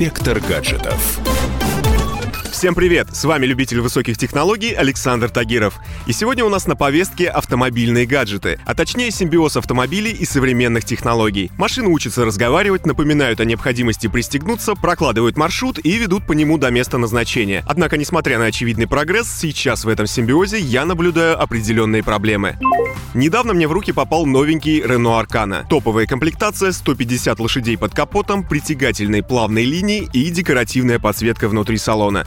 Инспектор гаджетов. Всем привет! С вами любитель высоких технологий Александр Тагиров. И сегодня у нас на повестке автомобильные гаджеты, а точнее симбиоз автомобилей и современных технологий. Машины учатся разговаривать, напоминают о необходимости пристегнуться, прокладывают маршрут и ведут по нему до места назначения. Однако, несмотря на очевидный прогресс, сейчас в этом симбиозе я наблюдаю определенные проблемы. Недавно мне в руки попал новенький Renault Arcana. Топовая комплектация, 150 лошадей под капотом, притягательные плавные линии и декоративная подсветка внутри салона.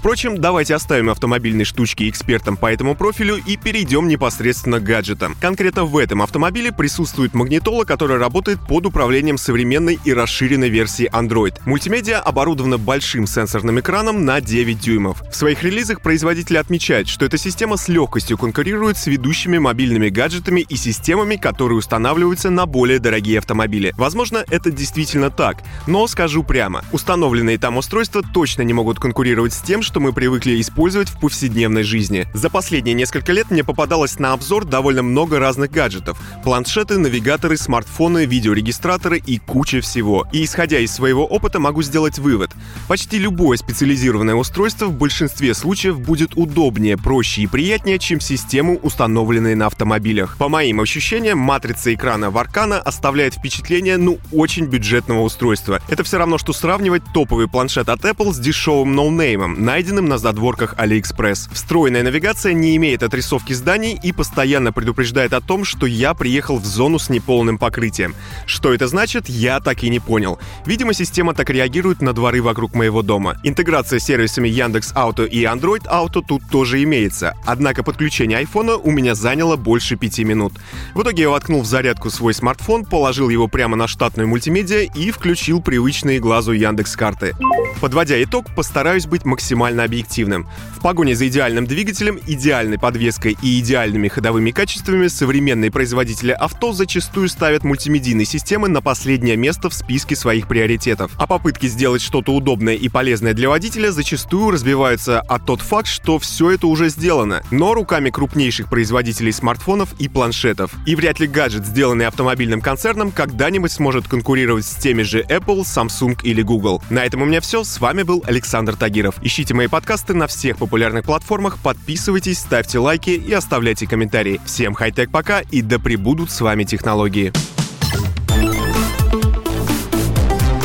Впрочем, давайте оставим автомобильные штучки экспертам по этому профилю и перейдем непосредственно к гаджетам. Конкретно в этом автомобиле присутствует магнитола, которая работает под управлением современной и расширенной версии Android. Мультимедиа оборудована большим сенсорным экраном на 9 дюймов. В своих релизах производители отмечают, что эта система с легкостью конкурирует с ведущими мобильными гаджетами и системами, которые устанавливаются на более дорогие автомобили. Возможно, это действительно так, но скажу прямо, установленные там устройства точно не могут конкурировать с тем, что мы привыкли использовать в повседневной жизни. За последние несколько лет мне попадалось на обзор довольно много разных гаджетов. Планшеты, навигаторы, смартфоны, видеорегистраторы и куча всего. И исходя из своего опыта могу сделать вывод. Почти любое специализированное устройство в большинстве случаев будет удобнее, проще и приятнее, чем системы, установленные на автомобилях. По моим ощущениям, матрица экрана Варкана оставляет впечатление, ну, очень бюджетного устройства. Это все равно, что сравнивать топовый планшет от Apple с дешевым ноунеймом, найденным на задворках AliExpress. Встроенная навигация не имеет отрисовки зданий и постоянно предупреждает о том, что я приехал в зону с неполным покрытием. Что это значит, я так и не понял. Видимо, система так реагирует на дворы вокруг моего дома. Интеграция с сервисами Яндекс Auto и Android Auto тут тоже имеется. Однако подключение айфона у меня заняло больше пяти минут. В итоге я воткнул в зарядку свой смартфон, положил его прямо на штатную мультимедиа и включил привычные глазу Яндекс карты. Подводя итог, постараюсь быть максимально объективным. В погоне за идеальным двигателем, идеальной подвеской и идеальными ходовыми качествами современные производители авто зачастую ставят мультимедийные системы на последнее место в списке своих приоритетов. А попытки сделать что-то удобное и полезное для водителя зачастую разбиваются от тот факт, что все это уже сделано, но руками крупнейших производителей смартфонов и планшетов. И вряд ли гаджет, сделанный автомобильным концерном, когда-нибудь сможет конкурировать с теми же Apple, Samsung или Google. На этом у меня все. С вами был Александр Тагиров. Ищите мои подкасты на всех популярных платформах, подписывайтесь, ставьте лайки и оставляйте комментарии. Всем хай-тек пока и да пребудут с вами технологии.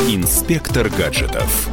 Инспектор гаджетов.